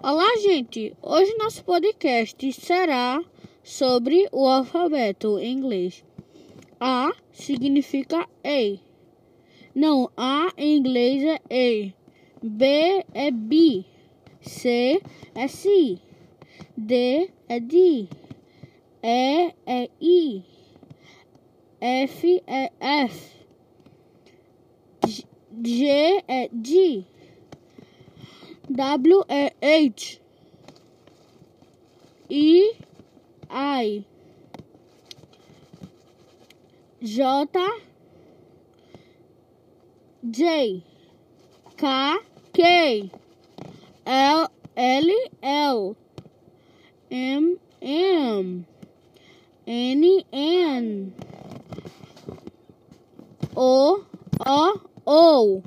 Olá, gente! Hoje nosso podcast será sobre o alfabeto em inglês. A significa A. Não, A em inglês é A. B é B. C é C. D é D. E é I. F é F. G é G. W é H. I, I. J, J. K, K. L, L, L. M, M. N, N. O, O, O.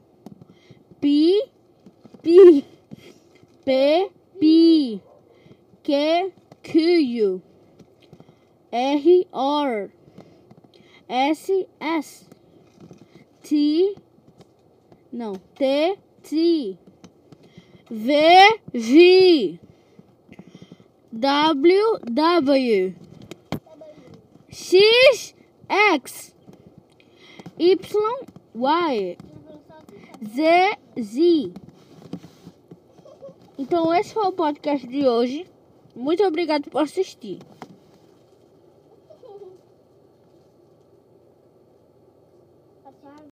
P. P, P, Q, Q, R, R, S, S, T, não, T, T, V, V, W, W, X, X, Y, Y, Z, Z. Então, esse foi o podcast de hoje. Muito obrigado por assistir. Tá